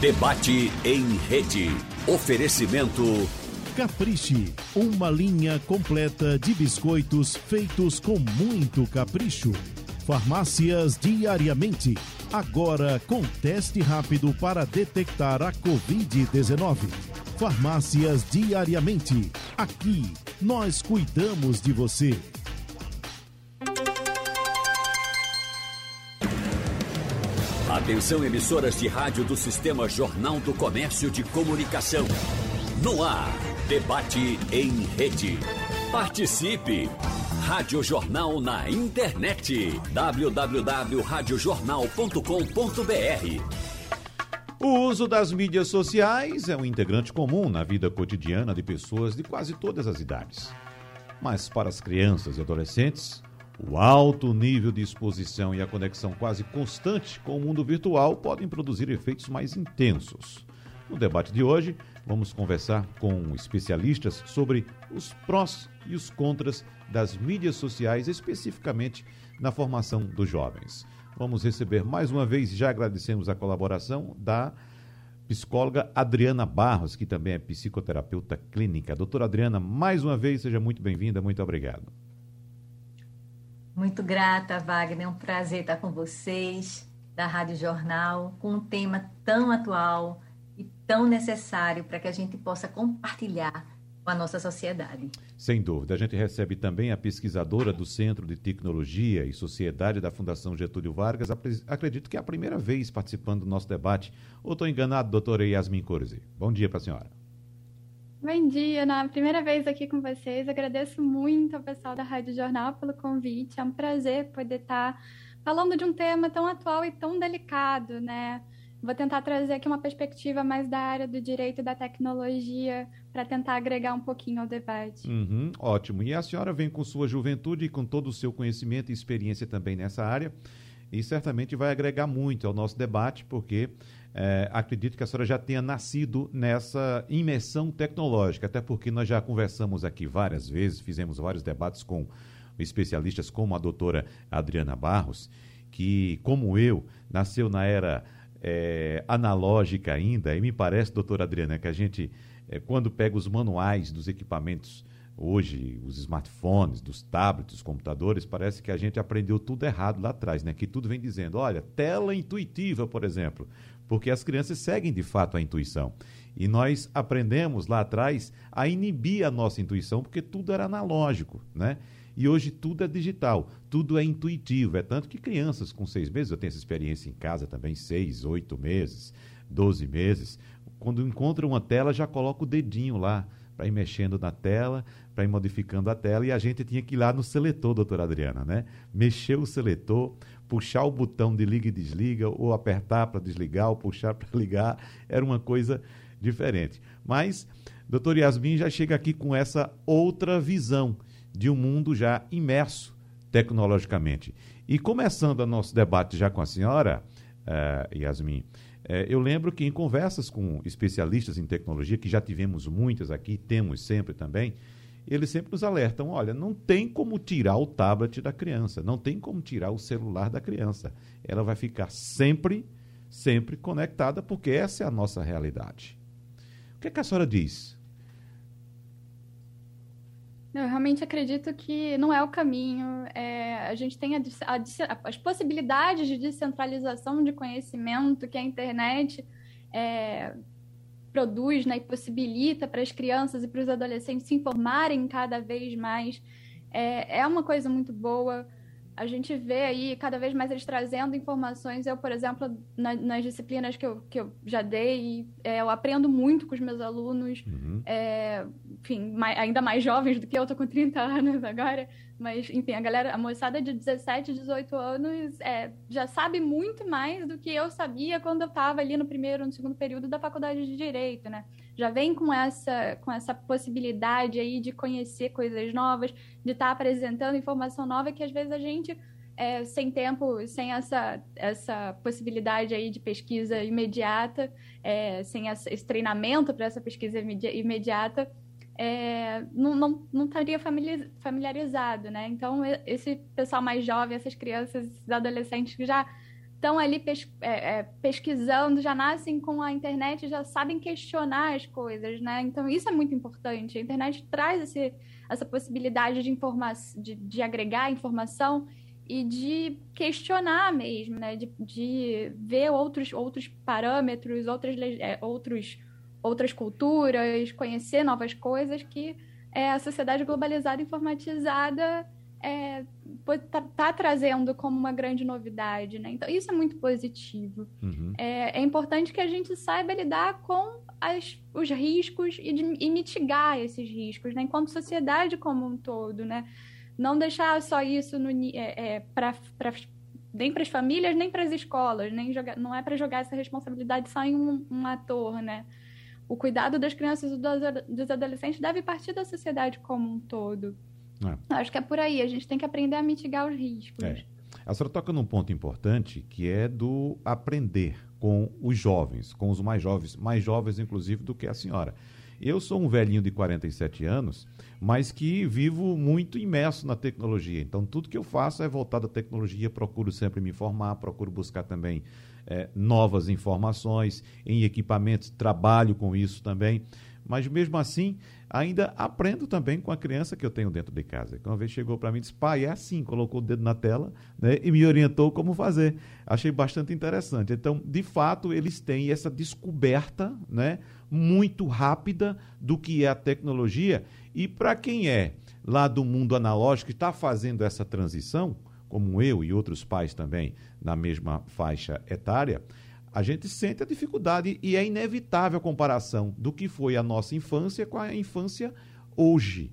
Debate em rede. Oferecimento. Capriche, uma linha completa de biscoitos feitos com muito capricho. Farmácias diariamente. Agora com teste rápido para detectar a Covid-19. Farmácias diariamente. Aqui, nós cuidamos de você. Atenção emissoras de rádio do Sistema Jornal do Comércio de Comunicação. No ar, debate em rede. Participe! Rádio Jornal na internet. www.radiojornal.com.br O uso das mídias sociais é um integrante comum na vida cotidiana de pessoas de quase todas as idades. Mas para as crianças e adolescentes, o alto nível de exposição e a conexão quase constante com o mundo virtual podem produzir efeitos mais intensos. No debate de hoje, vamos conversar com especialistas sobre os prós e os contras das mídias sociais, especificamente na formação dos jovens. Vamos receber mais uma vez, já agradecemos a colaboração da psicóloga Adriana Barros, que também é psicoterapeuta clínica. Doutora Adriana, mais uma vez, seja muito bem-vinda, muito obrigado. Muito grata, Wagner. É um prazer estar com vocês da Rádio Jornal, com um tema tão atual e tão necessário para que a gente possa compartilhar com a nossa sociedade. Sem dúvida. A gente recebe também a pesquisadora do Centro de Tecnologia e Sociedade da Fundação Getúlio Vargas. Acredito que é a primeira vez participando do nosso debate. Ou estou enganado, doutora Yasmin Corzi? Bom dia para a senhora. Bom dia, na primeira vez aqui com vocês. Agradeço muito ao pessoal da Rádio Jornal pelo convite. É um prazer poder estar falando de um tema tão atual e tão delicado, né? Vou tentar trazer aqui uma perspectiva mais da área do direito e da tecnologia para tentar agregar um pouquinho ao debate. Uhum, ótimo. E a senhora vem com sua juventude e com todo o seu conhecimento e experiência também nessa área e certamente vai agregar muito ao nosso debate, porque é, acredito que a senhora já tenha nascido nessa imersão tecnológica, até porque nós já conversamos aqui várias vezes, fizemos vários debates com especialistas como a doutora Adriana Barros, que, como eu, nasceu na era é, analógica ainda, e me parece, doutora Adriana, que a gente, é, quando pega os manuais dos equipamentos hoje, os smartphones, dos tablets, dos computadores, parece que a gente aprendeu tudo errado lá atrás, né? Que tudo vem dizendo, olha, tela intuitiva, por exemplo porque as crianças seguem de fato a intuição. E nós aprendemos lá atrás a inibir a nossa intuição, porque tudo era analógico, né? E hoje tudo é digital, tudo é intuitivo. É tanto que crianças com seis meses, eu tenho essa experiência em casa também, seis, oito meses, doze meses, quando encontra uma tela, já coloca o dedinho lá para ir mexendo na tela, para ir modificando a tela, e a gente tinha que ir lá no seletor, doutora Adriana, né? Mexer o seletor, puxar o botão de liga e desliga, ou apertar para desligar, ou puxar para ligar, era uma coisa diferente. Mas, doutor Yasmin já chega aqui com essa outra visão de um mundo já imerso tecnologicamente. E começando o nosso debate já com a senhora, uh, Yasmin, uh, eu lembro que em conversas com especialistas em tecnologia, que já tivemos muitas aqui, temos sempre também, eles sempre nos alertam: olha, não tem como tirar o tablet da criança, não tem como tirar o celular da criança. Ela vai ficar sempre, sempre conectada, porque essa é a nossa realidade. O que, é que a senhora diz? Eu realmente acredito que não é o caminho. É, a gente tem a, a, as possibilidades de descentralização de conhecimento que a internet é, produz né, e possibilita para as crianças e para os adolescentes se informarem cada vez mais. É, é uma coisa muito boa. A gente vê aí cada vez mais eles trazendo informações. Eu, por exemplo, na, nas disciplinas que eu, que eu já dei, é, eu aprendo muito com os meus alunos, uhum. é, enfim, mais, ainda mais jovens do que eu, estou com 30 anos agora, mas, enfim, a galera, a moçada de 17, 18 anos é, já sabe muito mais do que eu sabia quando eu estava ali no primeiro, no segundo período da faculdade de Direito, né? Já vem com essa, com essa possibilidade aí de conhecer coisas novas, de estar tá apresentando informação nova que às vezes a gente é, sem tempo, sem essa, essa possibilidade aí de pesquisa imediata, é, sem esse treinamento para essa pesquisa imediata, é, não, não, não estaria familiarizado, né? Então, esse pessoal mais jovem, essas crianças, esses adolescentes que já estão ali pes é, é, pesquisando, já nascem com a internet, já sabem questionar as coisas, né? Então isso é muito importante. A internet traz esse, essa possibilidade de, de, de agregar informação e de questionar mesmo, né? De, de ver outros, outros parâmetros, outras, é, outros, outras culturas, conhecer novas coisas que é, a sociedade globalizada, informatizada é, tá, tá, trazendo como uma grande novidade, né? Então, isso é muito positivo. Uhum. É, é, importante que a gente saiba lidar com as, os riscos e, de, e, mitigar esses riscos, né? Enquanto sociedade como um todo, né? Não deixar só isso no, é, é para nem para as famílias, nem para as escolas, nem jogar, não é para jogar essa responsabilidade só em um, um ator, né? O cuidado das crianças e dos, adolescentes deve partir da sociedade como um todo. É. Acho que é por aí, a gente tem que aprender a mitigar os riscos. É. A senhora toca num ponto importante que é do aprender com os jovens, com os mais jovens, mais jovens inclusive do que a senhora. Eu sou um velhinho de 47 anos, mas que vivo muito imerso na tecnologia. Então, tudo que eu faço é voltado à tecnologia, procuro sempre me informar, procuro buscar também é, novas informações em equipamentos, trabalho com isso também. Mas mesmo assim, ainda aprendo também com a criança que eu tenho dentro de casa. Que uma vez chegou para mim e disse: pai, é assim, colocou o dedo na tela né, e me orientou como fazer. Achei bastante interessante. Então, de fato, eles têm essa descoberta né, muito rápida do que é a tecnologia. E para quem é lá do mundo analógico, está fazendo essa transição, como eu e outros pais também na mesma faixa etária, a gente sente a dificuldade e é inevitável a comparação do que foi a nossa infância com a infância hoje.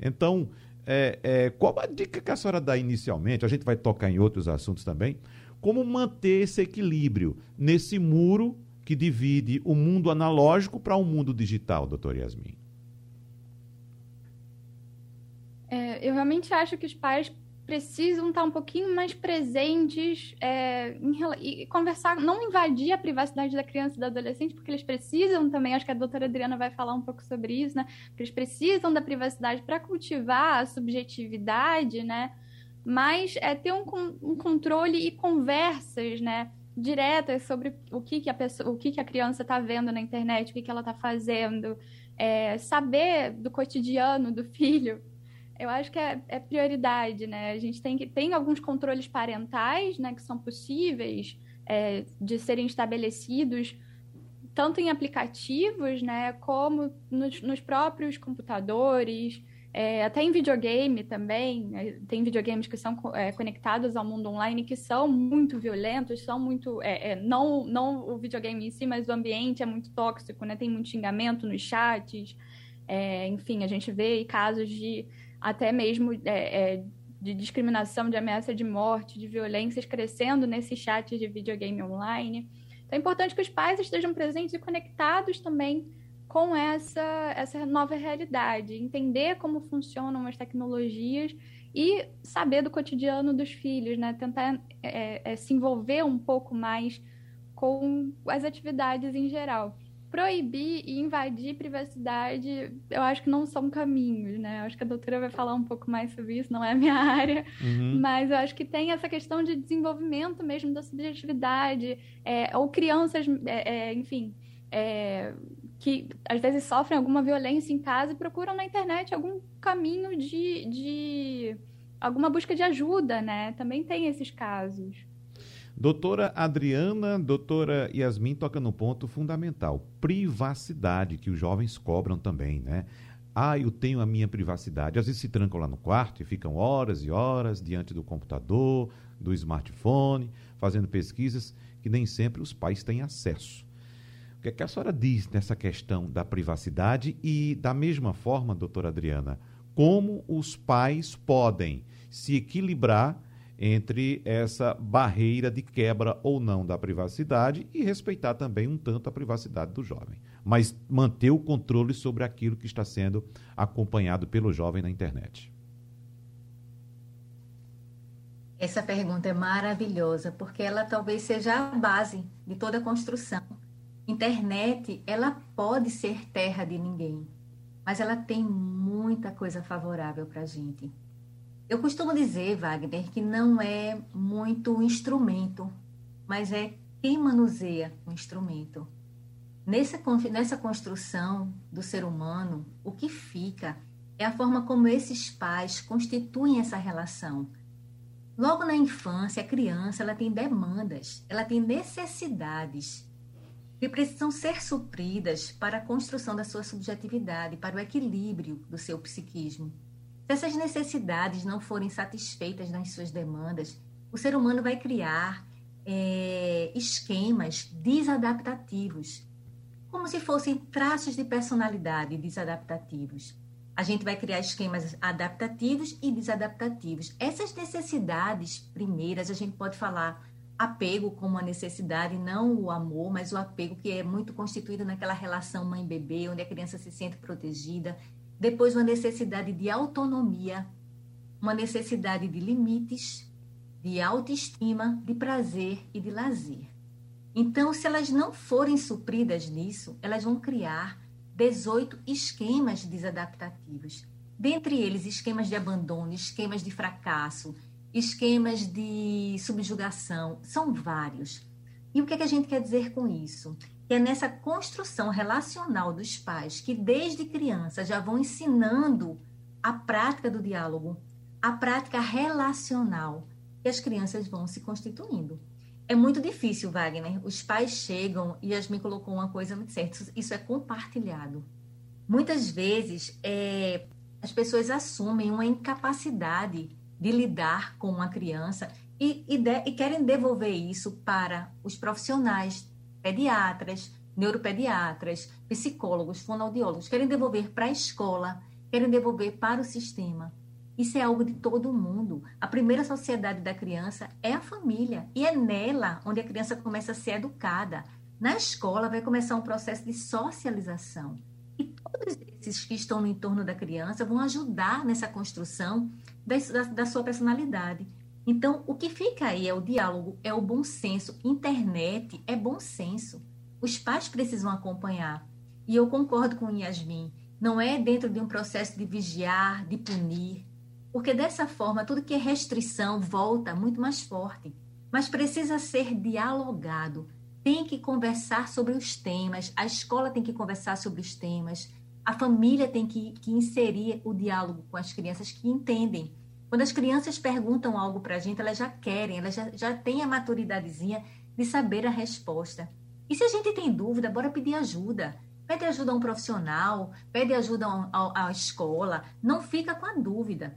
Então, é, é, qual a dica que a senhora dá inicialmente? A gente vai tocar em outros assuntos também. Como manter esse equilíbrio nesse muro que divide o mundo analógico para o mundo digital, doutor Yasmin? É, eu realmente acho que os pais precisam estar um pouquinho mais presentes é, em, e conversar, não invadir a privacidade da criança e do adolescente, porque eles precisam também, acho que a doutora Adriana vai falar um pouco sobre isso, né? Porque eles precisam da privacidade para cultivar a subjetividade, né? Mas é ter um, um controle e conversas, né? diretas sobre o que, que a pessoa, o que, que a criança está vendo na internet, o que, que ela está fazendo, é, saber do cotidiano do filho eu acho que é, é, prioridade, né? A gente tem que tem alguns controles parentais, né, que são possíveis é, de serem estabelecidos tanto em aplicativos, né, como nos, nos próprios computadores, é, até em videogame também. Né? Tem videogames que são é, conectados ao mundo online que são muito violentos, são muito. É, é, não, não o videogame em si, mas o ambiente é muito tóxico, né? Tem muito xingamento nos chats. Enfim, a gente vê casos de até mesmo é, é, de discriminação, de ameaça de morte, de violências crescendo nesses chats de videogame online. Então é importante que os pais estejam presentes e conectados também com essa, essa nova realidade, entender como funcionam as tecnologias e saber do cotidiano dos filhos, né? Tentar é, é, se envolver um pouco mais com as atividades em geral proibir e invadir privacidade, eu acho que não são caminhos, né? Eu acho que a doutora vai falar um pouco mais sobre isso, não é a minha área, uhum. mas eu acho que tem essa questão de desenvolvimento mesmo da subjetividade, é, ou crianças, é, é, enfim, é, que às vezes sofrem alguma violência em casa e procuram na internet algum caminho de, de alguma busca de ajuda, né? Também tem esses casos. Doutora Adriana, doutora Yasmin toca no ponto fundamental, privacidade, que os jovens cobram também, né? Ah, eu tenho a minha privacidade. Às vezes se trancam lá no quarto e ficam horas e horas diante do computador, do smartphone, fazendo pesquisas que nem sempre os pais têm acesso. O que, é que a senhora diz nessa questão da privacidade e, da mesma forma, doutora Adriana, como os pais podem se equilibrar entre essa barreira de quebra ou não da privacidade e respeitar também um tanto a privacidade do jovem, mas manter o controle sobre aquilo que está sendo acompanhado pelo jovem na internet. Essa pergunta é maravilhosa, porque ela talvez seja a base de toda a construção. Internet, ela pode ser terra de ninguém, mas ela tem muita coisa favorável para a gente eu costumo dizer, Wagner, que não é muito instrumento mas é quem manuseia o instrumento. Nessa, nessa construção do ser humano, o que fica é a forma como esses pais constituem essa relação. Logo na infância, a criança ela tem demandas, ela tem necessidades que precisam ser supridas para a construção da sua subjetividade, para o equilíbrio do seu psiquismo. Se essas necessidades não forem satisfeitas nas suas demandas, o ser humano vai criar é, esquemas desadaptativos, como se fossem traços de personalidade desadaptativos. A gente vai criar esquemas adaptativos e desadaptativos. Essas necessidades primeiras, a gente pode falar apego como uma necessidade, não o amor, mas o apego que é muito constituído naquela relação mãe-bebê, onde a criança se sente protegida. Depois, uma necessidade de autonomia, uma necessidade de limites, de autoestima, de prazer e de lazer. Então, se elas não forem supridas nisso, elas vão criar 18 esquemas desadaptativos. Dentre eles, esquemas de abandono, esquemas de fracasso, esquemas de subjugação, são vários. E o que, é que a gente quer dizer com isso? Que é nessa construção relacional dos pais que desde criança já vão ensinando a prática do diálogo, a prática relacional, e as crianças vão se constituindo. É muito difícil, Wagner. Os pais chegam e Yasmin colocou uma coisa muito certa: isso é compartilhado. Muitas vezes é, as pessoas assumem uma incapacidade de lidar com uma criança e, e, de, e querem devolver isso para os profissionais, pediatras, neuropediatras, psicólogos, fonoaudiólogos, querem devolver para a escola, querem devolver para o sistema. Isso é algo de todo mundo. A primeira sociedade da criança é a família. E é nela onde a criança começa a ser educada. Na escola vai começar um processo de socialização. E todos esses que estão no entorno da criança vão ajudar nessa construção da, da, da sua personalidade. Então, o que fica aí é o diálogo, é o bom senso. Internet é bom senso. Os pais precisam acompanhar. E eu concordo com Yasmin. Não é dentro de um processo de vigiar, de punir, porque dessa forma, tudo que é restrição volta muito mais forte. Mas precisa ser dialogado. Tem que conversar sobre os temas, a escola tem que conversar sobre os temas, a família tem que, que inserir o diálogo com as crianças que entendem. Quando as crianças perguntam algo para a gente, elas já querem, elas já, já têm a maturidadezinha de saber a resposta. E se a gente tem dúvida, bora pedir ajuda. Pede ajuda a um profissional, pede ajuda à escola. Não fica com a dúvida.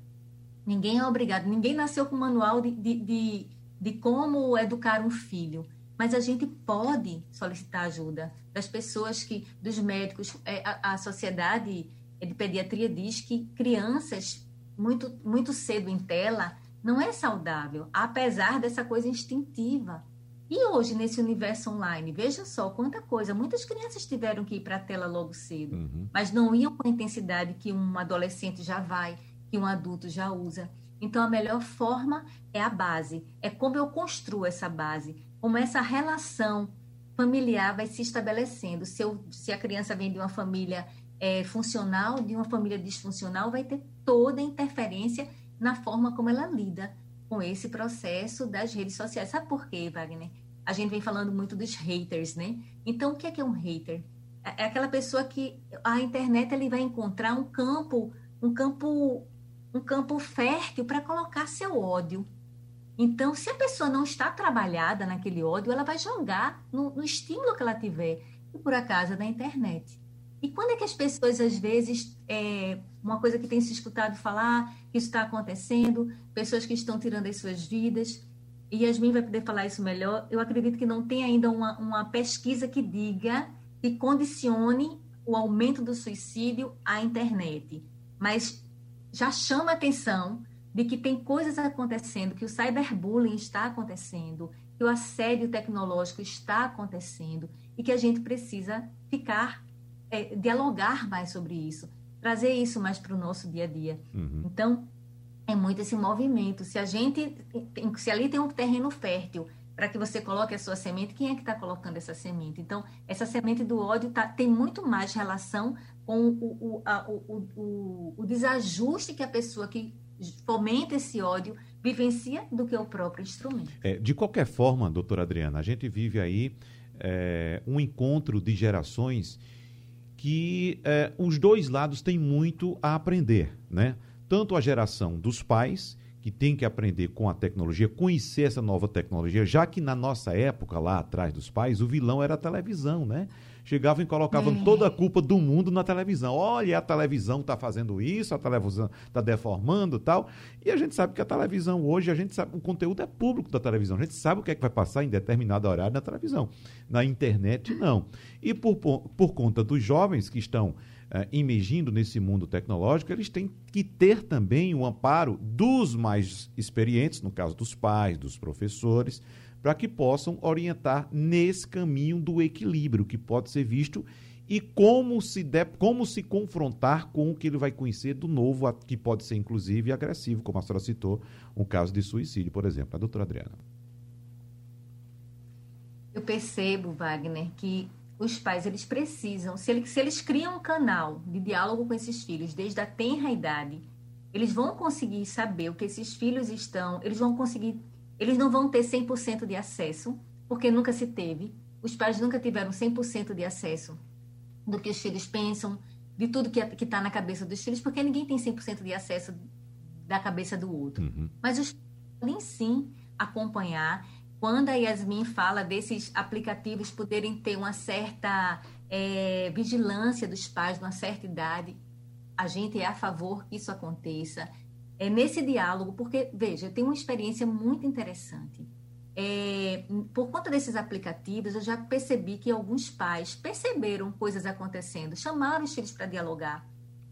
Ninguém é obrigado, ninguém nasceu com manual de, de, de, de como educar um filho. Mas a gente pode solicitar ajuda das pessoas que, dos médicos. É, a, a sociedade de pediatria diz que crianças muito, muito cedo em tela não é saudável, apesar dessa coisa instintiva. E hoje, nesse universo online, veja só quanta coisa. Muitas crianças tiveram que ir para a tela logo cedo, uhum. mas não iam com a intensidade que um adolescente já vai que um adulto já usa. Então, a melhor forma é a base, é como eu construo essa base, como essa relação familiar vai se estabelecendo. Se, eu, se a criança vem de uma família é, funcional, de uma família disfuncional, vai ter toda interferência na forma como ela lida com esse processo das redes sociais. Sabe por quê, Wagner? A gente vem falando muito dos haters, né? Então, o que é, que é um hater? É, é aquela pessoa que a internet ele vai encontrar um campo, um campo um campo fértil para colocar seu ódio. Então, se a pessoa não está trabalhada naquele ódio, ela vai jogar no, no estímulo que ela tiver, por acaso da internet. E quando é que as pessoas, às vezes, é, uma coisa que tem se escutado falar, que está acontecendo, pessoas que estão tirando as suas vidas, e Yasmin vai poder falar isso melhor, eu acredito que não tem ainda uma, uma pesquisa que diga, que condicione o aumento do suicídio à internet. Mas já chama a atenção de que tem coisas acontecendo, que o cyberbullying está acontecendo, que o assédio tecnológico está acontecendo e que a gente precisa ficar, é, dialogar mais sobre isso, trazer isso mais para o nosso dia a dia. Uhum. Então, é muito esse movimento. Se a gente, se ali tem um terreno fértil para que você coloque a sua semente, quem é que está colocando essa semente? Então, essa semente do ódio tá, tem muito mais relação com o, o, a, o, o, o desajuste que a pessoa que fomenta esse ódio vivencia do que o próprio instrumento. É, de qualquer forma, doutora Adriana, a gente vive aí é, um encontro de gerações que é, os dois lados têm muito a aprender, né? Tanto a geração dos pais, que tem que aprender com a tecnologia, conhecer essa nova tecnologia, já que na nossa época, lá atrás dos pais, o vilão era a televisão, né? Chegavam e colocavam é. toda a culpa do mundo na televisão. Olha, a televisão está fazendo isso, a televisão está deformando tal. E a gente sabe que a televisão hoje, a gente sabe, o conteúdo é público da televisão. A gente sabe o que é que vai passar em determinado horário na televisão. Na internet, não. E por, por, conta dos jovens que estão emergindo nesse mundo tecnológico, eles têm que ter também o amparo dos mais experientes, no caso dos pais, dos professores, para que possam orientar nesse caminho do equilíbrio que pode ser visto e como se, de, como se confrontar com o que ele vai conhecer do novo, que pode ser inclusive agressivo, como a senhora citou, um caso de suicídio, por exemplo. A doutora Adriana. Eu percebo, Wagner, que os pais eles precisam, se eles, se eles criam um canal de diálogo com esses filhos desde a tenra idade, eles vão conseguir saber o que esses filhos estão, eles vão conseguir eles não vão ter 100% de acesso, porque nunca se teve. Os pais nunca tiveram 100% de acesso do que os filhos pensam, de tudo que está na cabeça dos filhos, porque ninguém tem 100% de acesso da cabeça do outro. Uhum. Mas os podem sim acompanhar. Quando a Yasmin fala desses aplicativos poderem ter uma certa é, vigilância dos pais, uma certa idade, a gente é a favor que isso aconteça é, nesse diálogo, porque, veja, eu tenho uma experiência muito interessante. É, por conta desses aplicativos, eu já percebi que alguns pais perceberam coisas acontecendo, chamaram os filhos para dialogar.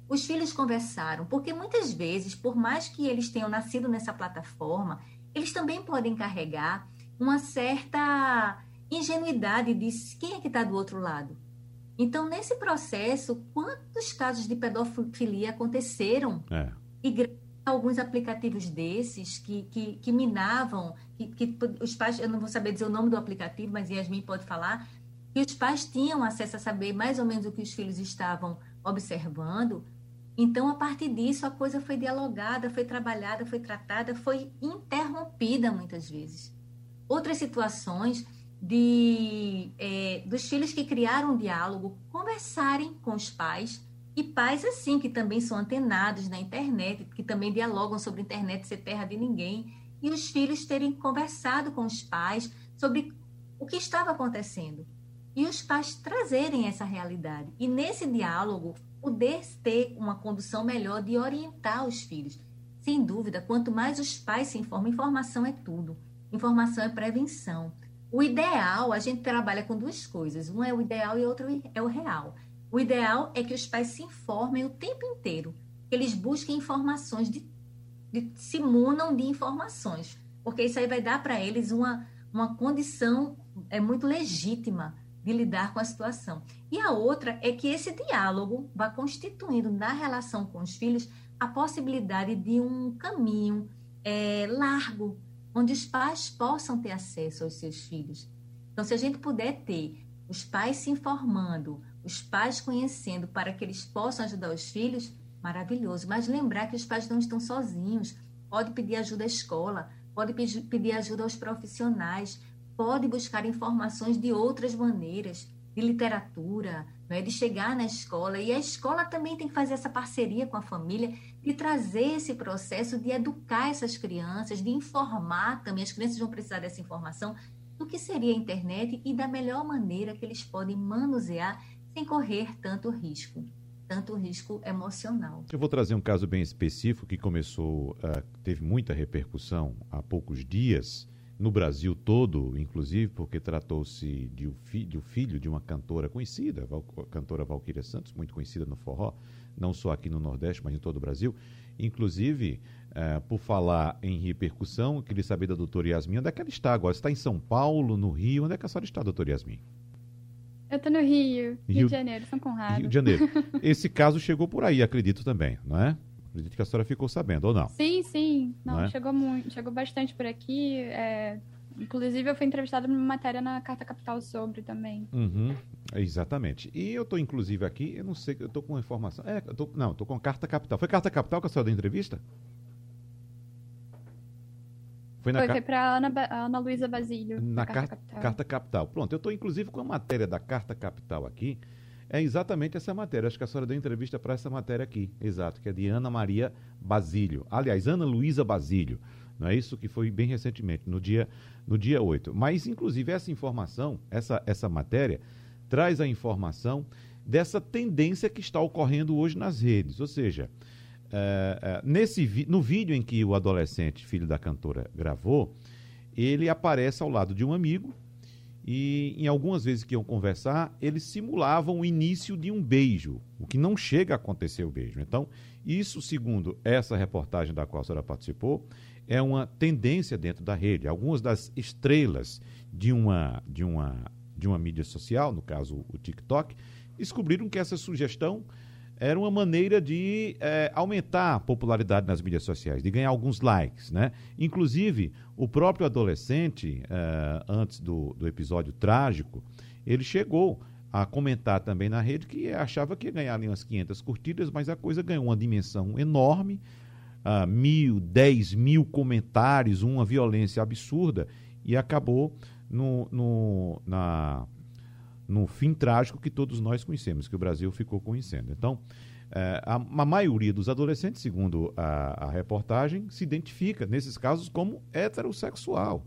Os filhos conversaram, porque muitas vezes, por mais que eles tenham nascido nessa plataforma, eles também podem carregar uma certa ingenuidade de quem é que está do outro lado. Então, nesse processo, quantos casos de pedofilia aconteceram? É. E alguns aplicativos desses que, que, que minavam, que, que, os pais, eu não vou saber dizer o nome do aplicativo, mas Yasmin pode falar, que os pais tinham acesso a saber mais ou menos o que os filhos estavam observando. Então, a partir disso, a coisa foi dialogada, foi trabalhada, foi tratada, foi interrompida muitas vezes. Outras situações de é, dos filhos que criaram um diálogo conversarem com os pais e pais, assim, que também são antenados na internet, que também dialogam sobre internet ser terra de ninguém, e os filhos terem conversado com os pais sobre o que estava acontecendo. E os pais trazerem essa realidade. E nesse diálogo, poder ter uma condução melhor de orientar os filhos. Sem dúvida, quanto mais os pais se informam, informação é tudo. Informação é prevenção. O ideal, a gente trabalha com duas coisas. Um é o ideal e outro é o real. O ideal é que os pais se informem o tempo inteiro, que eles busquem informações, de, de, se munam de informações, porque isso aí vai dar para eles uma, uma condição é muito legítima de lidar com a situação. E a outra é que esse diálogo vá constituindo na relação com os filhos a possibilidade de um caminho é, largo, onde os pais possam ter acesso aos seus filhos. Então, se a gente puder ter os pais se informando, os pais conhecendo para que eles possam ajudar os filhos, maravilhoso. Mas lembrar que os pais não estão sozinhos. Pode pedir ajuda à escola, pode pedir ajuda aos profissionais, pode buscar informações de outras maneiras, de literatura, né, de chegar na escola. E a escola também tem que fazer essa parceria com a família, de trazer esse processo de educar essas crianças, de informar também. As crianças vão precisar dessa informação do que seria a internet e da melhor maneira que eles podem manusear sem correr tanto risco, tanto risco emocional. Eu vou trazer um caso bem específico que começou, uh, teve muita repercussão há poucos dias no Brasil todo, inclusive porque tratou-se de, um fi de um filho de uma cantora conhecida, cantora Valquíria Santos, muito conhecida no forró, não só aqui no Nordeste, mas em todo o Brasil. Inclusive, uh, por falar em repercussão, queria saber da doutora Yasmin, onde é que ela está agora? Está em São Paulo, no Rio? Onde é que a senhora está, doutora Yasmin? Eu tô no Rio, Rio, Rio de Janeiro, São Conrado. Rio de Janeiro. Esse caso chegou por aí, acredito também, não é? Acredito que a senhora ficou sabendo, ou não? Sim, sim. Não, não é? chegou muito, chegou bastante por aqui. É... Inclusive, eu fui entrevistada numa matéria na Carta Capital sobre também. Uhum, exatamente. E eu estou, inclusive, aqui, eu não sei, eu estou com informação. É, eu tô, não, estou com Carta Capital. Foi Carta Capital que a senhora deu entrevista? Foi, na foi, foi para Ana, Ana Luísa Basílio. Na, na Carta, Capital. Carta Capital. Pronto, eu estou inclusive com a matéria da Carta Capital aqui. É exatamente essa matéria. Acho que a senhora deu entrevista para essa matéria aqui. Exato, que é de Ana Maria Basílio. Aliás, Ana Luísa Basílio. Não é isso que foi bem recentemente, no dia, no dia 8. Mas, inclusive, essa informação, essa, essa matéria, traz a informação dessa tendência que está ocorrendo hoje nas redes. Ou seja, é, é, nesse, no vídeo em que o adolescente, filho da cantora, gravou, ele aparece ao lado de um amigo e em algumas vezes que iam conversar, eles simulavam o início de um beijo, o que não chega a acontecer o beijo. Então, isso, segundo essa reportagem da qual a senhora participou, é uma tendência dentro da rede. Algumas das estrelas de uma, de uma, de uma mídia social, no caso o TikTok, descobriram que essa sugestão era uma maneira de é, aumentar a popularidade nas mídias sociais, de ganhar alguns likes, né? Inclusive, o próprio adolescente, é, antes do, do episódio trágico, ele chegou a comentar também na rede que achava que ia ganhar ali umas 500 curtidas, mas a coisa ganhou uma dimensão enorme, uh, mil, dez mil comentários, uma violência absurda, e acabou no, no, na, no fim trágico que todos nós conhecemos, que o Brasil ficou conhecendo. Então, é, a, a, maioria dos adolescentes, segundo a, a, reportagem, se identifica, nesses casos, como heterossexual.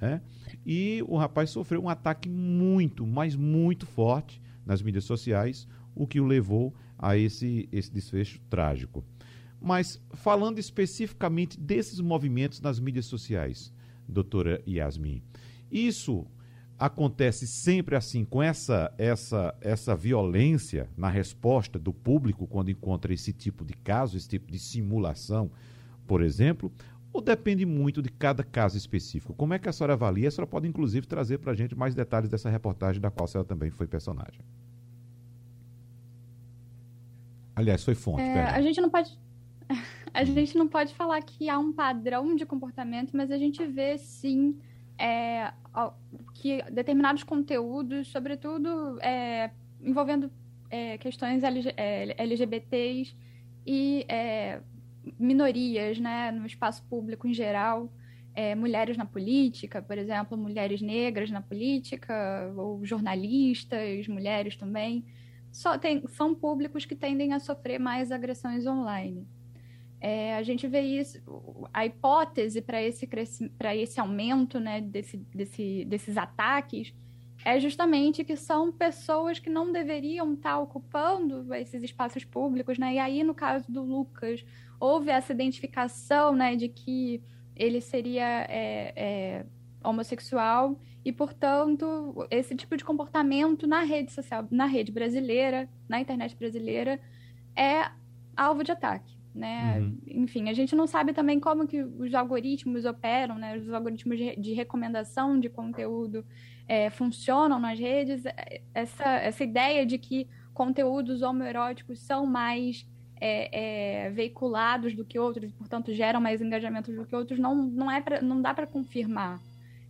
Né? E o rapaz sofreu um ataque muito, mas muito forte nas mídias sociais, o que o levou a esse, esse desfecho trágico. Mas, falando especificamente desses movimentos nas mídias sociais, doutora Yasmin, isso acontece sempre assim, com essa, essa, essa violência na resposta do público quando encontra esse tipo de caso, esse tipo de simulação, por exemplo, ou depende muito de cada caso específico? Como é que a senhora avalia? A senhora pode, inclusive, trazer para a gente mais detalhes dessa reportagem da qual a senhora também foi personagem. Aliás, foi fonte. É, a gente não pode. A gente não pode falar que há um padrão de comportamento, mas a gente vê sim é, que determinados conteúdos, sobretudo é, envolvendo é, questões LGBTs é, e é, minorias né, no espaço público em geral, é, mulheres na política, por exemplo, mulheres negras na política, ou jornalistas, mulheres também, só tem, são públicos que tendem a sofrer mais agressões online. É, a gente vê isso, a hipótese para esse, esse aumento né, desse, desse, desses ataques é justamente que são pessoas que não deveriam estar ocupando esses espaços públicos, né? E aí, no caso do Lucas, houve essa identificação, né, de que ele seria é, é, homossexual e, portanto, esse tipo de comportamento na rede social, na rede brasileira, na internet brasileira, é alvo de ataque né? Uhum. Enfim, a gente não sabe também como que os algoritmos operam, né? Os algoritmos de, de recomendação de conteúdo é, funcionam nas redes. Essa, essa ideia de que conteúdos homoeróticos são mais é, é, veiculados do que outros, e, portanto, geram mais engajamento do que outros, não, não, é pra, não dá para confirmar.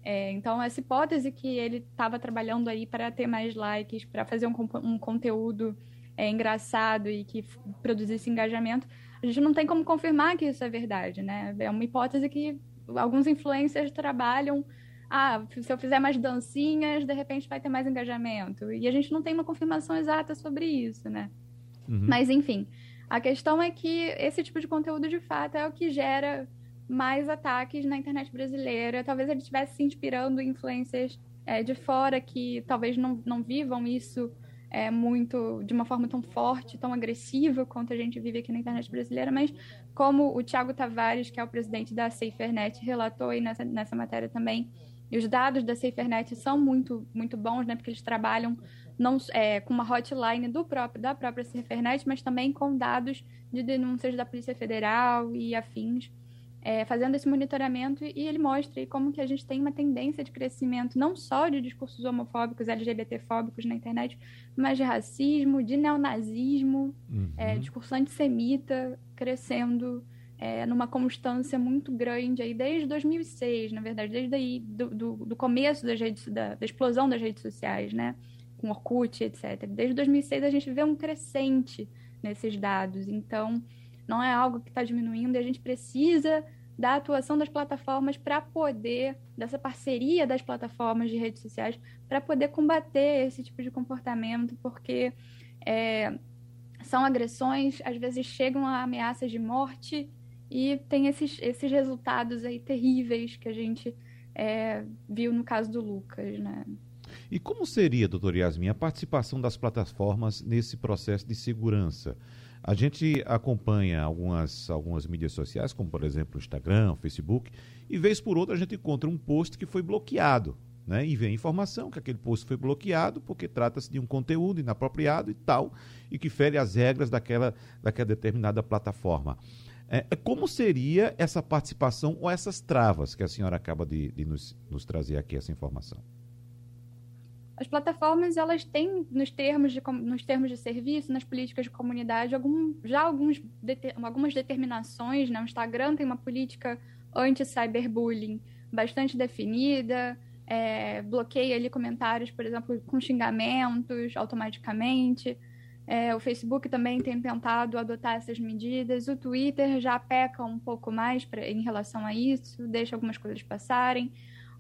É, então, essa hipótese que ele estava trabalhando aí para ter mais likes, para fazer um, um conteúdo é, engraçado e que produzisse engajamento, a gente não tem como confirmar que isso é verdade, né? É uma hipótese que alguns influencers trabalham. Ah, se eu fizer mais dancinhas, de repente vai ter mais engajamento. E a gente não tem uma confirmação exata sobre isso, né? Uhum. Mas, enfim, a questão é que esse tipo de conteúdo, de fato, é o que gera mais ataques na internet brasileira. Talvez ele estivesse se inspirando em influencers é, de fora que talvez não, não vivam isso é, muito de uma forma tão forte, tão agressiva quanto a gente vive aqui na internet brasileira, mas como o Tiago Tavares, que é o presidente da SaferNet, relatou aí nessa, nessa matéria também, e os dados da SaferNet são muito, muito bons, né, porque eles trabalham não, é, com uma hotline do próprio, da própria SaferNet, mas também com dados de denúncias da Polícia Federal e afins é, fazendo esse monitoramento e ele mostra como que a gente tem uma tendência de crescimento não só de discursos homofóbicos, LGBTfóbicos na internet, mas de racismo, de neonazismo, uhum. é, discurso antissemita crescendo é, numa constância muito grande aí desde 2006, na verdade, desde aí do, do, do começo das redes, da, da, explosão das redes sociais, né, com Orkut, etc. Desde 2006 a gente vê um crescente nesses dados, então não é algo que está diminuindo e a gente precisa da atuação das plataformas para poder, dessa parceria das plataformas de redes sociais, para poder combater esse tipo de comportamento, porque é, são agressões, às vezes chegam a ameaças de morte e tem esses, esses resultados aí terríveis que a gente é, viu no caso do Lucas, né? E como seria, doutor Yasmin, a participação das plataformas nesse processo de segurança? A gente acompanha algumas, algumas mídias sociais, como por exemplo o Instagram, o Facebook, e vez por outra a gente encontra um post que foi bloqueado. Né? E vem informação que aquele post foi bloqueado porque trata-se de um conteúdo inapropriado e tal, e que fere as regras daquela, daquela determinada plataforma. É, é como seria essa participação ou essas travas que a senhora acaba de, de nos, nos trazer aqui, essa informação? As plataformas elas têm nos termos de, nos termos de serviço, nas políticas de comunidade, algum, já alguns, algumas determinações. Né? O Instagram tem uma política anti-cyberbullying bastante definida, é, bloqueia ali comentários, por exemplo, com xingamentos automaticamente. É, o Facebook também tem tentado adotar essas medidas. O Twitter já peca um pouco mais pra, em relação a isso, deixa algumas coisas passarem.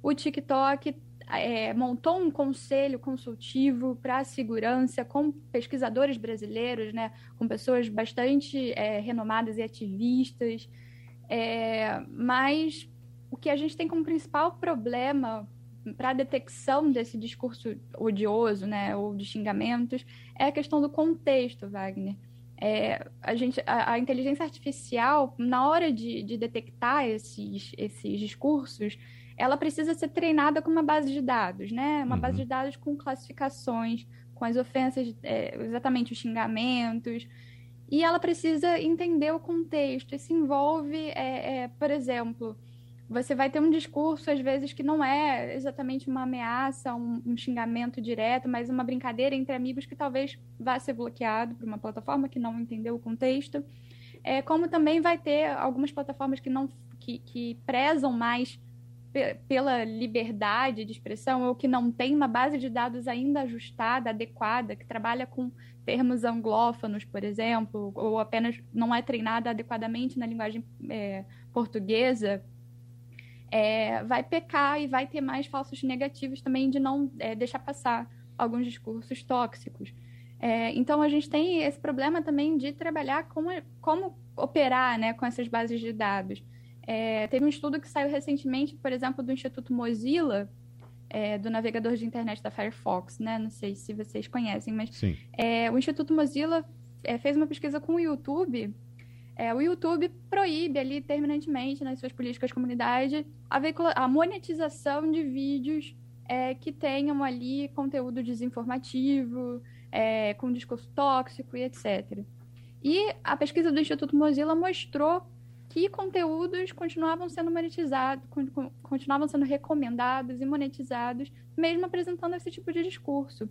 O TikTok é, montou um conselho consultivo para a segurança com pesquisadores brasileiros, né, com pessoas bastante é, renomadas e ativistas. É, mas o que a gente tem como principal problema para a detecção desse discurso odioso, né, ou de xingamentos, é a questão do contexto, Wagner. É, a, gente, a, a, inteligência artificial, na hora de, de detectar esses, esses discursos, ela precisa ser treinada com uma base de dados, né? Uma uhum. base de dados com classificações, com as ofensas, é, exatamente os xingamentos. E ela precisa entender o contexto. Isso envolve, é, é, por exemplo, você vai ter um discurso, às vezes, que não é exatamente uma ameaça, um, um, xingamento direto, mas uma brincadeira entre amigos que talvez vá ser bloqueado por uma plataforma que não entendeu o contexto. É, como também vai ter algumas plataformas que não que, que prezam mais pela liberdade de expressão ou que não tem uma base de dados ainda ajustada, adequada, que trabalha com termos anglófonos, por exemplo, ou apenas não é treinada adequadamente na linguagem é, portuguesa, é, vai pecar e vai ter mais falsos negativos também de não é, deixar passar alguns discursos tóxicos. É, então, a gente tem esse problema também de trabalhar com como operar né, com essas bases de dados. É, teve um estudo que saiu recentemente, por exemplo, do Instituto Mozilla, é, do navegador de internet da Firefox, né? Não sei se vocês conhecem, mas é, o Instituto Mozilla é, fez uma pesquisa com o YouTube. É, o YouTube proíbe ali terminantemente nas suas políticas de comunidade a, a monetização de vídeos é, que tenham ali conteúdo desinformativo, com discurso tóxico e etc. E a pesquisa do Instituto Mozilla mostrou que conteúdos continuavam sendo monetizados, continuavam sendo recomendados e monetizados, mesmo apresentando esse tipo de discurso.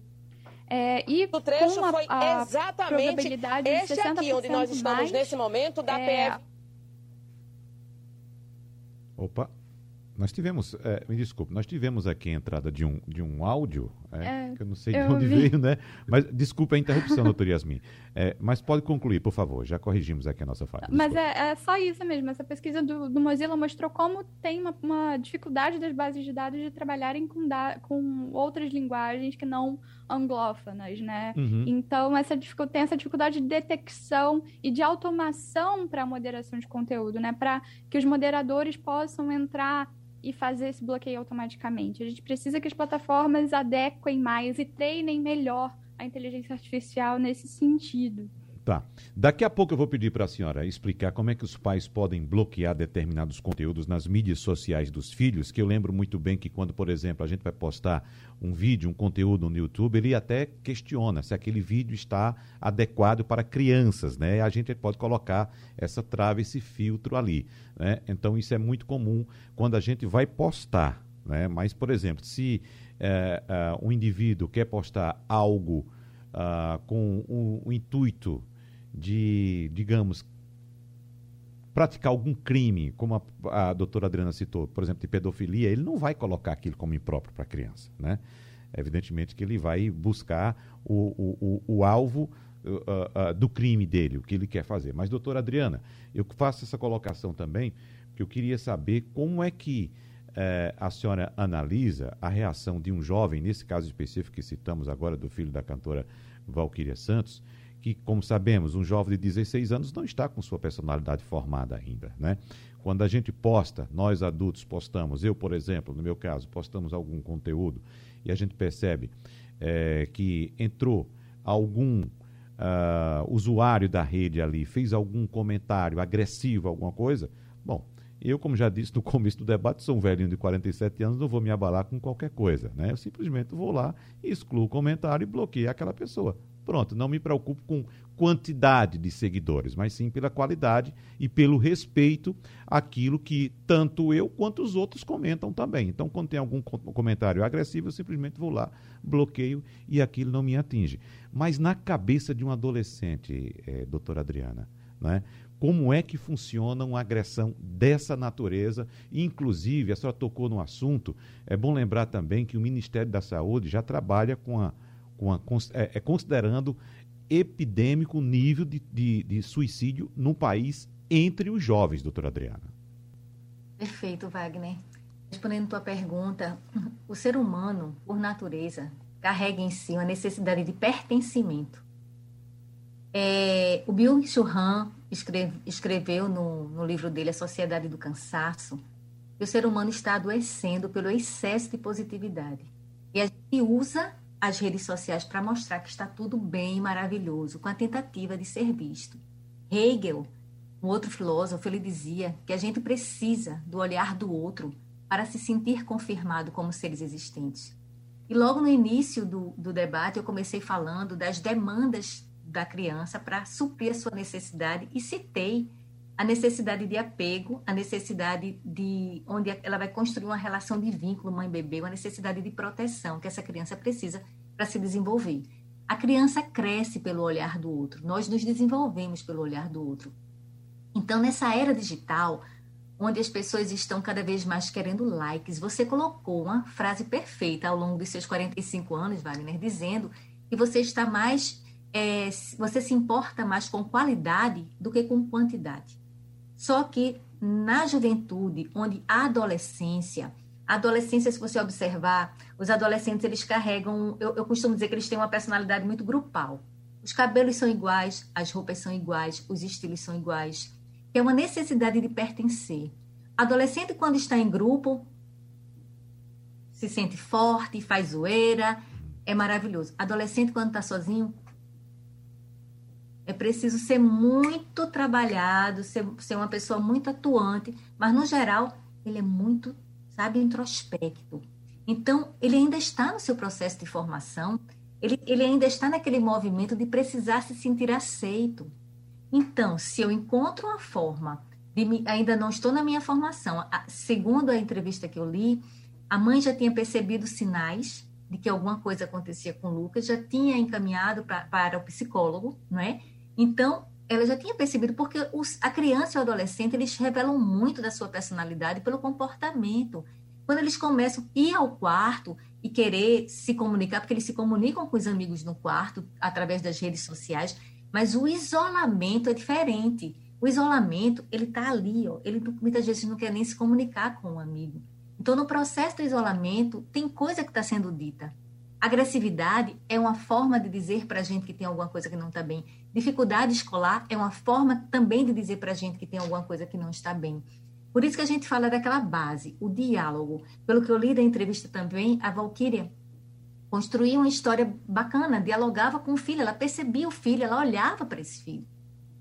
É, e o trecho a, foi exatamente este aqui, onde nós estamos mais, nesse momento, da é... PF. Opa, nós tivemos, é, me desculpe, nós tivemos aqui a entrada de um, de um áudio, é, é, que eu não sei de onde vi. veio, né? Mas desculpe a interrupção, doutor Yasmin. É, mas pode concluir, por favor, já corrigimos aqui a nossa fala. Mas é, é, só isso mesmo, essa pesquisa do, do Mozilla mostrou como tem uma, uma, dificuldade das bases de dados de trabalharem com, da, com outras linguagens que não anglófonas, né? Uhum. Então, essa tem essa dificuldade de detecção e de automação para a moderação de conteúdo, né? Para que os moderadores possam entrar e fazer esse bloqueio automaticamente. A gente precisa que as plataformas adequem mais e treinem melhor a inteligência artificial nesse sentido. Tá. Daqui a pouco eu vou pedir para a senhora explicar como é que os pais podem bloquear determinados conteúdos nas mídias sociais dos filhos, que eu lembro muito bem que quando, por exemplo, a gente vai postar um vídeo, um conteúdo no YouTube, ele até questiona se aquele vídeo está adequado para crianças, né? A gente pode colocar essa trava, esse filtro ali, né? Então isso é muito comum quando a gente vai postar, né? Mas, por exemplo, se é, é, um indivíduo quer postar algo uh, com o, o intuito de, digamos, praticar algum crime, como a, a doutora Adriana citou, por exemplo, de pedofilia, ele não vai colocar aquilo como impróprio para a criança, né? Evidentemente que ele vai buscar o, o, o, o alvo uh, uh, do crime dele, o que ele quer fazer. Mas, doutora Adriana, eu faço essa colocação também, que eu queria saber como é que eh, a senhora analisa a reação de um jovem, nesse caso específico que citamos agora, do filho da cantora Valquíria Santos, que, como sabemos, um jovem de 16 anos não está com sua personalidade formada ainda, né? Quando a gente posta, nós adultos postamos, eu, por exemplo, no meu caso, postamos algum conteúdo e a gente percebe é, que entrou algum uh, usuário da rede ali, fez algum comentário agressivo, alguma coisa, bom, eu, como já disse no começo do debate, sou um velhinho de 47 anos, não vou me abalar com qualquer coisa, né? Eu simplesmente vou lá, excluo o comentário e bloqueio aquela pessoa. Pronto, não me preocupo com quantidade de seguidores, mas sim pela qualidade e pelo respeito àquilo que tanto eu quanto os outros comentam também. Então, quando tem algum comentário agressivo, eu simplesmente vou lá, bloqueio e aquilo não me atinge. Mas na cabeça de um adolescente, é, doutora Adriana, né? como é que funciona uma agressão dessa natureza. Inclusive, a senhora tocou no assunto, é bom lembrar também que o Ministério da Saúde já trabalha com a, é, é, considerando epidêmico nível de, de, de suicídio no país entre os jovens, doutora Adriana. Perfeito, Wagner. Respondendo tua pergunta, o ser humano, por natureza, carrega em si uma necessidade de pertencimento. É, o Byung-Chul Han escreve, escreveu no, no livro dele A Sociedade do Cansaço que o ser humano está adoecendo pelo excesso de positividade. E a gente usa as redes sociais para mostrar que está tudo bem, maravilhoso, com a tentativa de ser visto. Hegel, um outro filósofo, ele dizia que a gente precisa do olhar do outro para se sentir confirmado como seres existentes. E logo no início do, do debate, eu comecei falando das demandas da criança para suprir a sua necessidade e citei a necessidade de apego, a necessidade de onde ela vai construir uma relação de vínculo mãe-bebê, uma necessidade de proteção que essa criança precisa para se desenvolver. A criança cresce pelo olhar do outro, nós nos desenvolvemos pelo olhar do outro. Então, nessa era digital, onde as pessoas estão cada vez mais querendo likes, você colocou uma frase perfeita ao longo dos seus 45 anos, Wagner, dizendo que você está mais, é, você se importa mais com qualidade do que com quantidade. Só que na juventude, onde a adolescência, adolescência, se você observar, os adolescentes eles carregam, eu, eu costumo dizer que eles têm uma personalidade muito grupal. Os cabelos são iguais, as roupas são iguais, os estilos são iguais. É uma necessidade de pertencer. Adolescente, quando está em grupo, se sente forte, faz zoeira, é maravilhoso. Adolescente, quando está sozinho, é preciso ser muito trabalhado, ser, ser uma pessoa muito atuante, mas no geral ele é muito, sabe, introspecto. Então, ele ainda está no seu processo de formação, ele, ele ainda está naquele movimento de precisar se sentir aceito. Então, se eu encontro uma forma de ainda não estou na minha formação, a, segundo a entrevista que eu li, a mãe já tinha percebido sinais de que alguma coisa acontecia com o Lucas, já tinha encaminhado pra, para o psicólogo, não é? Então, ela já tinha percebido, porque os, a criança e o adolescente, eles revelam muito da sua personalidade pelo comportamento. Quando eles começam a ir ao quarto e querer se comunicar, porque eles se comunicam com os amigos no quarto, através das redes sociais, mas o isolamento é diferente. O isolamento, ele está ali, ó, ele muitas vezes não quer nem se comunicar com o um amigo. Então, no processo do isolamento, tem coisa que está sendo dita. Agressividade é uma forma de dizer para a gente que tem alguma coisa que não está bem. Dificuldade escolar é uma forma também de dizer para a gente que tem alguma coisa que não está bem. Por isso que a gente fala daquela base, o diálogo. Pelo que eu li da entrevista também, a Valkyria construía uma história bacana, dialogava com o filho, ela percebia o filho, ela olhava para esse filho.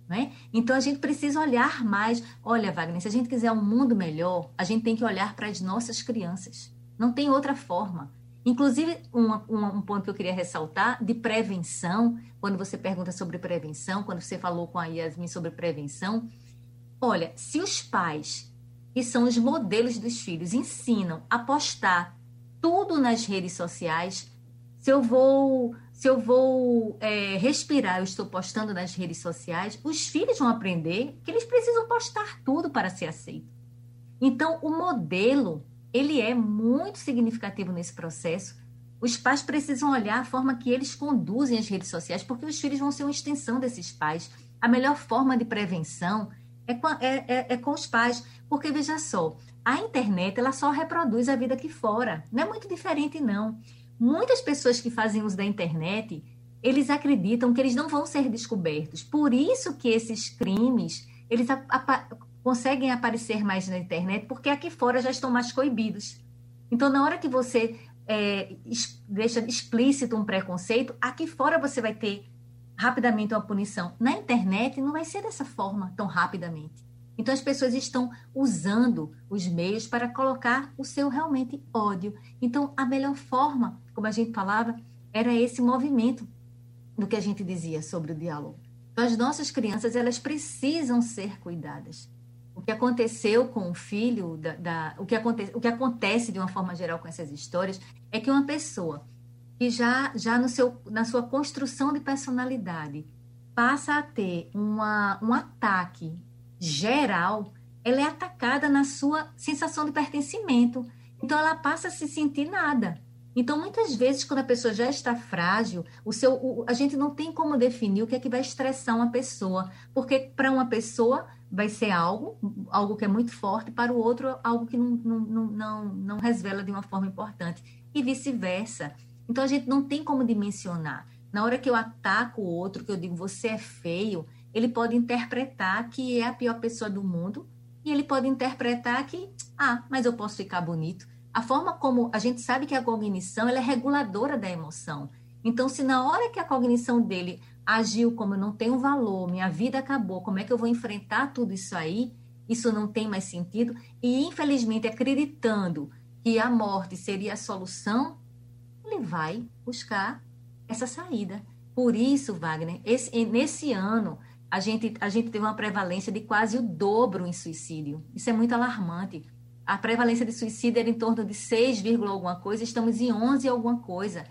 Né? Então a gente precisa olhar mais. Olha, Wagner, se a gente quiser um mundo melhor, a gente tem que olhar para as nossas crianças. Não tem outra forma. Inclusive, um, um, um, ponto que eu queria ressaltar de prevenção, quando você pergunta sobre prevenção, quando você falou com a Yasmin sobre prevenção, olha, se os pais, que são os modelos dos filhos, ensinam a postar tudo nas redes sociais, se eu vou, se eu vou é, respirar, eu estou postando nas redes sociais, os filhos vão aprender que eles precisam postar tudo para ser aceito. Então, o modelo ele é muito significativo nesse processo. Os pais precisam olhar a forma que eles conduzem as redes sociais, porque os filhos vão ser uma extensão desses pais. A melhor forma de prevenção é com, é, é, é com os pais. Porque, veja só, a internet ela só reproduz a vida aqui fora. Não é muito diferente, não. Muitas pessoas que fazem uso da internet, eles acreditam que eles não vão ser descobertos. Por isso que esses crimes, eles conseguem aparecer mais na internet, porque aqui fora já estão mais coibidos. Então, na hora que você é, deixa explícito um preconceito, aqui fora você vai ter rapidamente uma punição. Na internet não vai ser dessa forma tão rapidamente. Então as pessoas estão usando os meios para colocar o seu realmente ódio. Então a melhor forma, como a gente falava, era esse movimento do que a gente dizia sobre o diálogo. Então as nossas crianças elas precisam ser cuidadas. O que aconteceu com o filho, da, da o, que acontece, o que acontece de uma forma geral com essas histórias é que uma pessoa que já, já no seu, na sua construção de personalidade passa a ter uma, um ataque geral, ela é atacada na sua sensação de pertencimento. Então, ela passa a se sentir nada. Então, muitas vezes, quando a pessoa já está frágil, o seu, o, a gente não tem como definir o que é que vai estressar uma pessoa, porque para uma pessoa vai ser algo, algo que é muito forte, para o outro, algo que não, não, não, não, revela de uma forma importante, e vice-versa. Então a gente não tem como dimensionar. Na hora que eu ataco o outro, que eu digo você é feio, ele pode interpretar que é a pior pessoa do mundo e ele pode interpretar que, ah, mas eu posso ficar bonito. A forma como a gente sabe que a cognição ela é reguladora da emoção. Então, se na hora que a cognição dele agiu como eu não tenho valor, minha vida acabou, como é que eu vou enfrentar tudo isso aí? Isso não tem mais sentido. E, infelizmente, acreditando que a morte seria a solução, ele vai buscar essa saída. Por isso, Wagner, esse, nesse ano, a gente, a gente teve uma prevalência de quase o dobro em suicídio. Isso é muito alarmante. A prevalência de suicídio era em torno de 6, alguma coisa, estamos em 11 alguma coisa.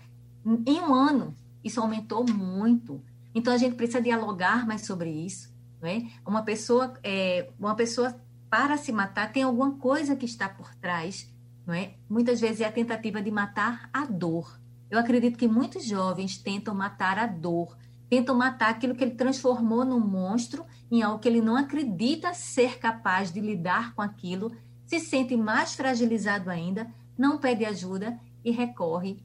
Em um ano, isso aumentou muito. Então, a gente precisa dialogar mais sobre isso. Não é? Uma pessoa, é, uma pessoa para se matar tem alguma coisa que está por trás não é? Muitas vezes é a tentativa de matar a dor. Eu acredito que muitos jovens tentam matar a dor, tentam matar aquilo que ele transformou num monstro, em algo que ele não acredita ser capaz de lidar com aquilo, se sente mais fragilizado ainda, não pede ajuda e recorre,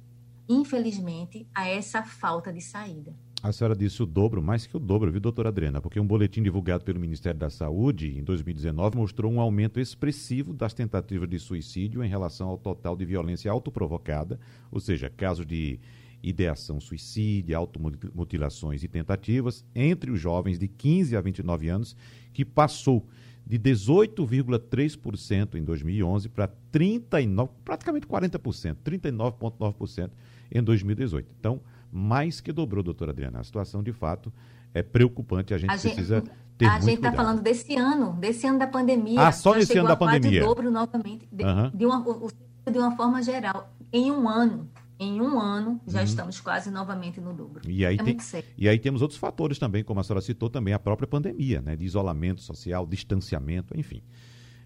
infelizmente, a essa falta de saída. A senhora disse o dobro, mais que o dobro, viu, doutora Adriana? Porque um boletim divulgado pelo Ministério da Saúde em 2019 mostrou um aumento expressivo das tentativas de suicídio em relação ao total de violência autoprovocada, ou seja, casos de ideação suicídio, automutilações e tentativas entre os jovens de 15 a 29 anos, que passou de 18,3% em 2011 para 39, praticamente 40%, 39,9% em 2018. Então, mais que dobrou, doutora Adriana. A situação, de fato, é preocupante. A gente a precisa gente, ter A gente está falando desse ano, desse ano da pandemia. Ah, só nesse ano da pandemia. dobro novamente, de, uhum. de, uma, de uma forma geral. Em um ano, em um ano, já uhum. estamos quase novamente no dobro. E aí, é tem, e aí temos outros fatores também, como a senhora citou, também a própria pandemia, né? De isolamento social, distanciamento, enfim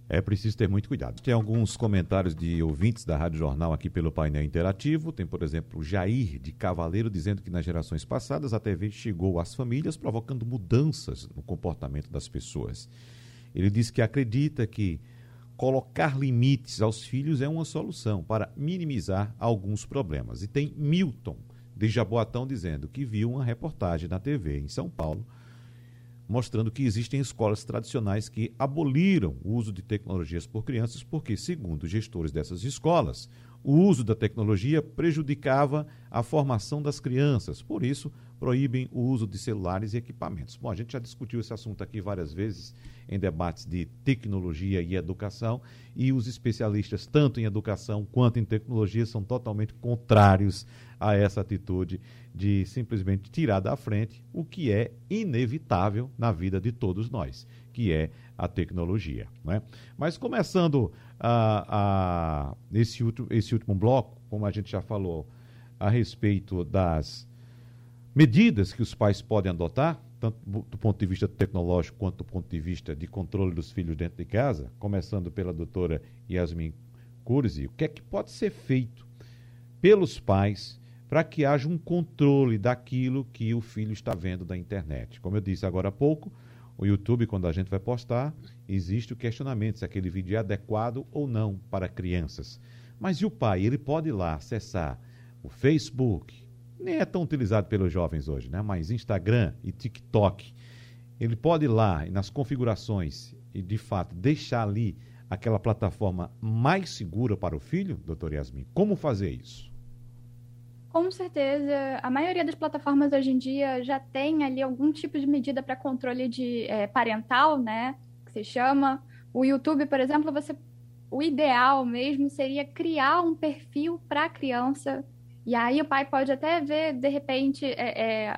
é preciso ter muito cuidado. Tem alguns comentários de ouvintes da Rádio Jornal aqui pelo painel interativo. Tem, por exemplo, Jair de Cavaleiro dizendo que nas gerações passadas a TV chegou às famílias provocando mudanças no comportamento das pessoas. Ele diz que acredita que colocar limites aos filhos é uma solução para minimizar alguns problemas. E tem Milton de Jaboatão dizendo que viu uma reportagem na TV em São Paulo mostrando que existem escolas tradicionais que aboliram o uso de tecnologias por crianças, porque, segundo gestores dessas escolas, o uso da tecnologia prejudicava a formação das crianças. Por isso, proíbem o uso de celulares e equipamentos. Bom, a gente já discutiu esse assunto aqui várias vezes em debates de tecnologia e educação, e os especialistas, tanto em educação quanto em tecnologia, são totalmente contrários a essa atitude de simplesmente tirar da frente o que é inevitável na vida de todos nós, que é a tecnologia. Né? Mas começando a, a, esse, último, esse último bloco, como a gente já falou a respeito das medidas que os pais podem adotar, tanto do ponto de vista tecnológico quanto do ponto de vista de controle dos filhos dentro de casa, começando pela doutora Yasmin Curzi, o que é que pode ser feito pelos pais para que haja um controle daquilo que o filho está vendo da internet. Como eu disse agora há pouco, o YouTube, quando a gente vai postar, existe o questionamento se aquele vídeo é adequado ou não para crianças. Mas e o pai? Ele pode ir lá acessar o Facebook, nem é tão utilizado pelos jovens hoje, né? mas Instagram e TikTok. Ele pode ir lá nas configurações e, de fato, deixar ali aquela plataforma mais segura para o filho, doutor Yasmin? Como fazer isso? Com certeza. A maioria das plataformas hoje em dia já tem ali algum tipo de medida para controle de é, parental, né? Que se chama. O YouTube, por exemplo, você o ideal mesmo seria criar um perfil para a criança. E aí o pai pode até ver, de repente, é, é,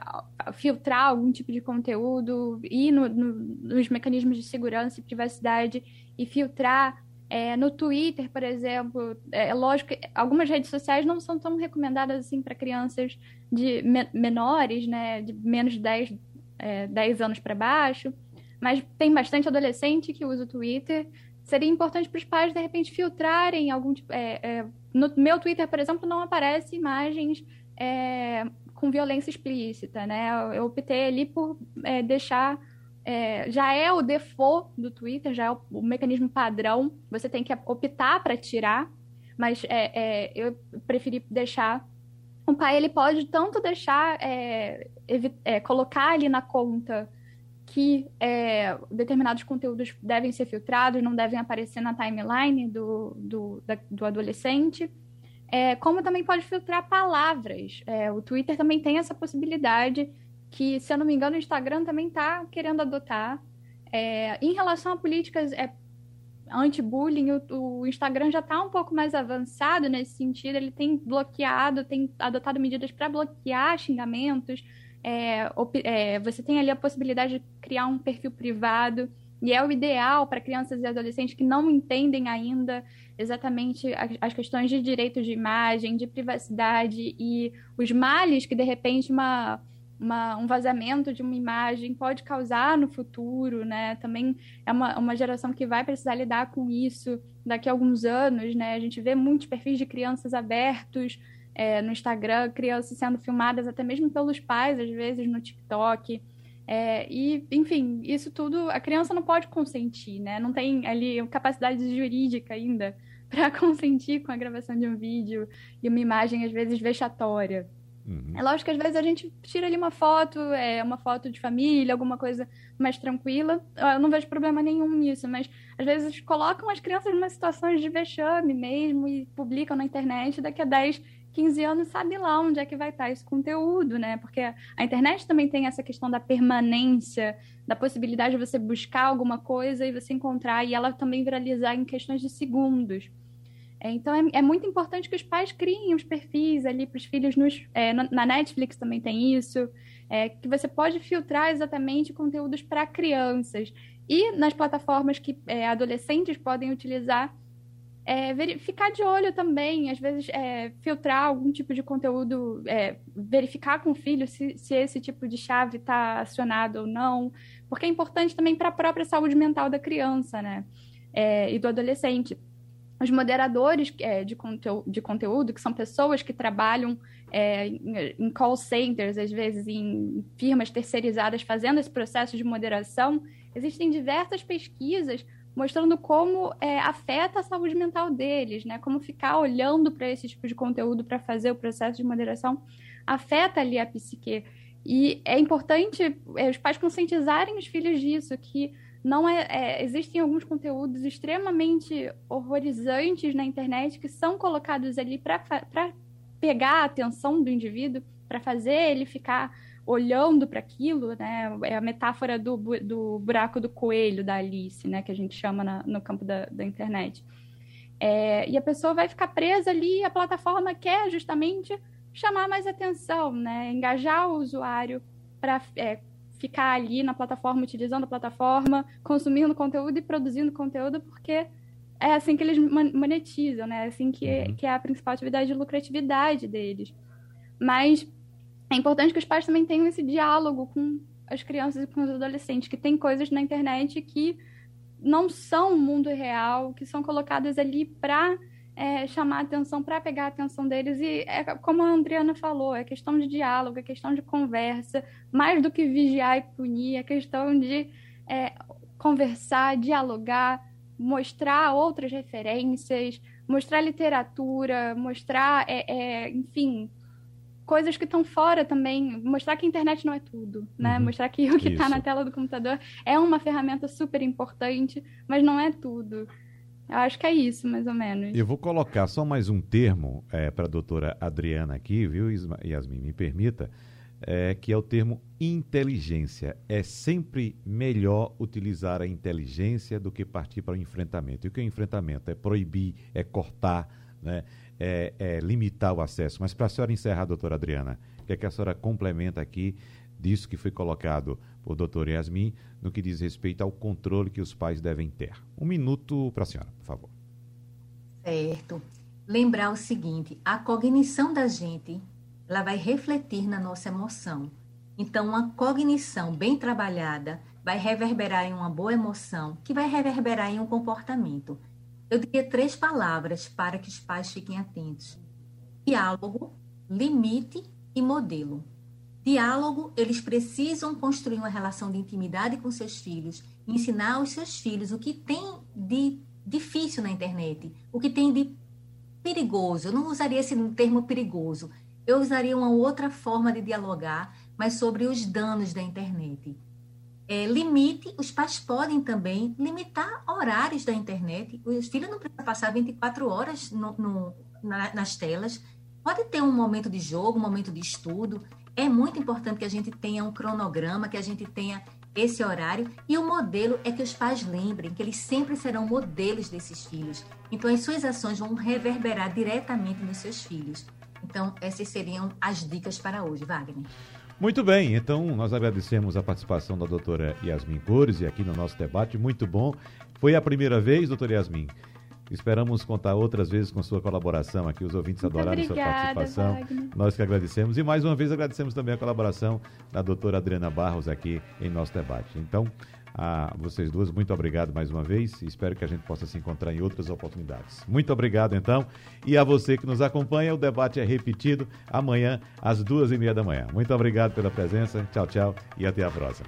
filtrar algum tipo de conteúdo, ir no, no, nos mecanismos de segurança e privacidade e filtrar. É, no Twitter, por exemplo, é, é lógico que algumas redes sociais não são tão recomendadas assim para crianças de me menores, né, de menos de 10, é, 10 anos para baixo, mas tem bastante adolescente que usa o Twitter seria importante para os pais, de repente, filtrarem algum tipo. É, no meu Twitter, por exemplo, não aparece imagens é, com violência explícita, né? Eu optei ali por deixar. É, já é o default do Twitter, já é o, o mecanismo padrão. Você tem que optar para tirar, mas é, eu preferi deixar. O pai ele pode tanto deixar colocar ali na conta que é, determinados conteúdos devem ser filtrados, não devem aparecer na timeline do, do, da, do adolescente. É, como também pode filtrar palavras. É, o Twitter também tem essa possibilidade, que, se eu não me engano, o Instagram também está querendo adotar. É, em relação a políticas é, anti-bullying, o, o, Instagram já está um pouco mais avançado nesse sentido. Ele tem bloqueado, tem adotado medidas para bloquear xingamentos, é, é, você tem ali a possibilidade de criar um perfil privado, e é o ideal para crianças e adolescentes que não entendem ainda exatamente as questões de direitos de imagem, de privacidade e os males que, de repente, uma, uma, um vazamento de uma imagem pode causar no futuro, né? Também é uma, uma geração que vai precisar lidar com isso daqui a alguns anos, né? A gente vê muitos perfis de crianças abertos, é, no Instagram, crianças sendo filmadas até mesmo pelos pais, às vezes no TikTok. É, e, enfim, isso tudo a criança não pode consentir, né? Não tem ali capacidade jurídica ainda para consentir com a gravação de um vídeo e uma imagem, às vezes, vexatória. Uhum. É lógico que às vezes a gente tira ali uma foto, é uma foto de família, alguma coisa mais tranquila. Eu não vejo problema nenhum nisso, mas às vezes colocam as crianças numa situação de vexame mesmo e publicam na internet. Daqui a 10, 15 anos sabe lá onde é que vai estar esse conteúdo, né? Porque a internet também tem essa questão da permanência, da possibilidade de você buscar alguma coisa e você encontrar e ela também viralizar em questões de segundos. É, então é, é, muito importante que os pais criem os perfis ali para os filhos nos, é, na Netflix também tem isso, é, que você pode filtrar exatamente conteúdos para crianças e nas plataformas que é, adolescentes podem utilizar é, verificar de olho também, às vezes é, filtrar algum tipo de conteúdo, é, verificar com o filho se, se esse tipo de chave está acionado ou não, porque é importante também para a própria saúde mental da criança, né? E do adolescente. Os moderadores é, de, conteúdo, de conteúdo, que são pessoas que trabalham é, em call centers, às vezes em firmas terceirizadas, fazendo esse processo de moderação, existem diversas pesquisas mostrando como é, afeta a saúde mental deles, né? Como ficar olhando para esse tipo de conteúdo para fazer o processo de moderação afeta ali a psique. E é importante é, os pais conscientizarem os filhos disso, que não é, é, existem alguns conteúdos extremamente horrorizantes na internet que são colocados ali para pegar a atenção do indivíduo, para fazer ele ficar olhando para aquilo, né? É a metáfora do, do buraco do coelho da Alice, né? Que a gente chama na, no campo da, da internet. É, e a pessoa vai ficar presa ali, a plataforma quer justamente chamar mais atenção, né? Engajar o usuário para é, ficar ali na plataforma, utilizando a plataforma, consumindo conteúdo e produzindo conteúdo, porque é assim que eles monetizam, né? É assim que, uhum. que é a principal atividade de lucratividade deles. Mas é importante que os pais também tenham esse diálogo com as crianças e com os adolescentes, que tem coisas na internet que não são o mundo real, que são colocadas ali para é, chamar atenção, para pegar a atenção deles. E é como a Andriana falou, é questão de diálogo, é questão de conversa, mais do que vigiar e punir, é questão de é, conversar, dialogar, mostrar outras referências, mostrar literatura, mostrar, é, é, enfim, coisas que estão fora também, mostrar que a internet não é tudo, né? Uhum. Mostrar que o que está na tela do computador é uma ferramenta super importante, mas não é tudo. Eu acho que é isso, mais ou menos. Eu vou colocar só mais um termo é, para a doutora Adriana aqui, viu, Yasmin? Me permita, é, que é o termo inteligência. É sempre melhor utilizar a inteligência do que partir para o enfrentamento. E o que é enfrentamento? É proibir, é cortar, né? é, é, limitar o acesso. Mas para a senhora encerrar, doutora Adriana, o que, é que a senhora complementa aqui disso que foi colocado por doutora Yasmin no que diz respeito ao controle que os pais devem ter? Um minuto para a senhora, por favor. Certo. Lembrar o seguinte, a cognição da gente, ela vai refletir na nossa emoção. Então, uma cognição bem trabalhada vai reverberar em uma boa emoção, que vai reverberar em um comportamento. Eu diria três palavras para que os pais fiquem atentos: diálogo, limite e modelo. Diálogo, eles precisam construir uma relação de intimidade com seus filhos, ensinar aos seus filhos o que tem de difícil na internet, o que tem de perigoso. Eu não usaria esse termo perigoso. Eu usaria uma outra forma de dialogar, mas sobre os danos da internet é, limite, os pais podem também limitar horários da internet. Os filhos não precisam passar 24 horas no, no, na, nas telas. Pode ter um momento de jogo, um momento de estudo. É muito importante que a gente tenha um cronograma, que a gente tenha esse horário. E o modelo é que os pais lembrem que eles sempre serão modelos desses filhos. Então, as suas ações vão reverberar diretamente nos seus filhos. Então, essas seriam as dicas para hoje, Wagner. Muito bem, então nós agradecemos a participação da doutora Yasmin Cores e aqui no nosso debate, muito bom. Foi a primeira vez, doutora Yasmin. Esperamos contar outras vezes com sua colaboração aqui. Os ouvintes Muito adoraram obrigada, sua participação. Wagner. Nós que agradecemos. E mais uma vez agradecemos também a colaboração da doutora Adriana Barros aqui em nosso debate. Então, a vocês duas, muito obrigado mais uma vez. Espero que a gente possa se encontrar em outras oportunidades. Muito obrigado, então. E a você que nos acompanha, o debate é repetido amanhã, às duas e meia da manhã. Muito obrigado pela presença. Tchau, tchau e até a próxima.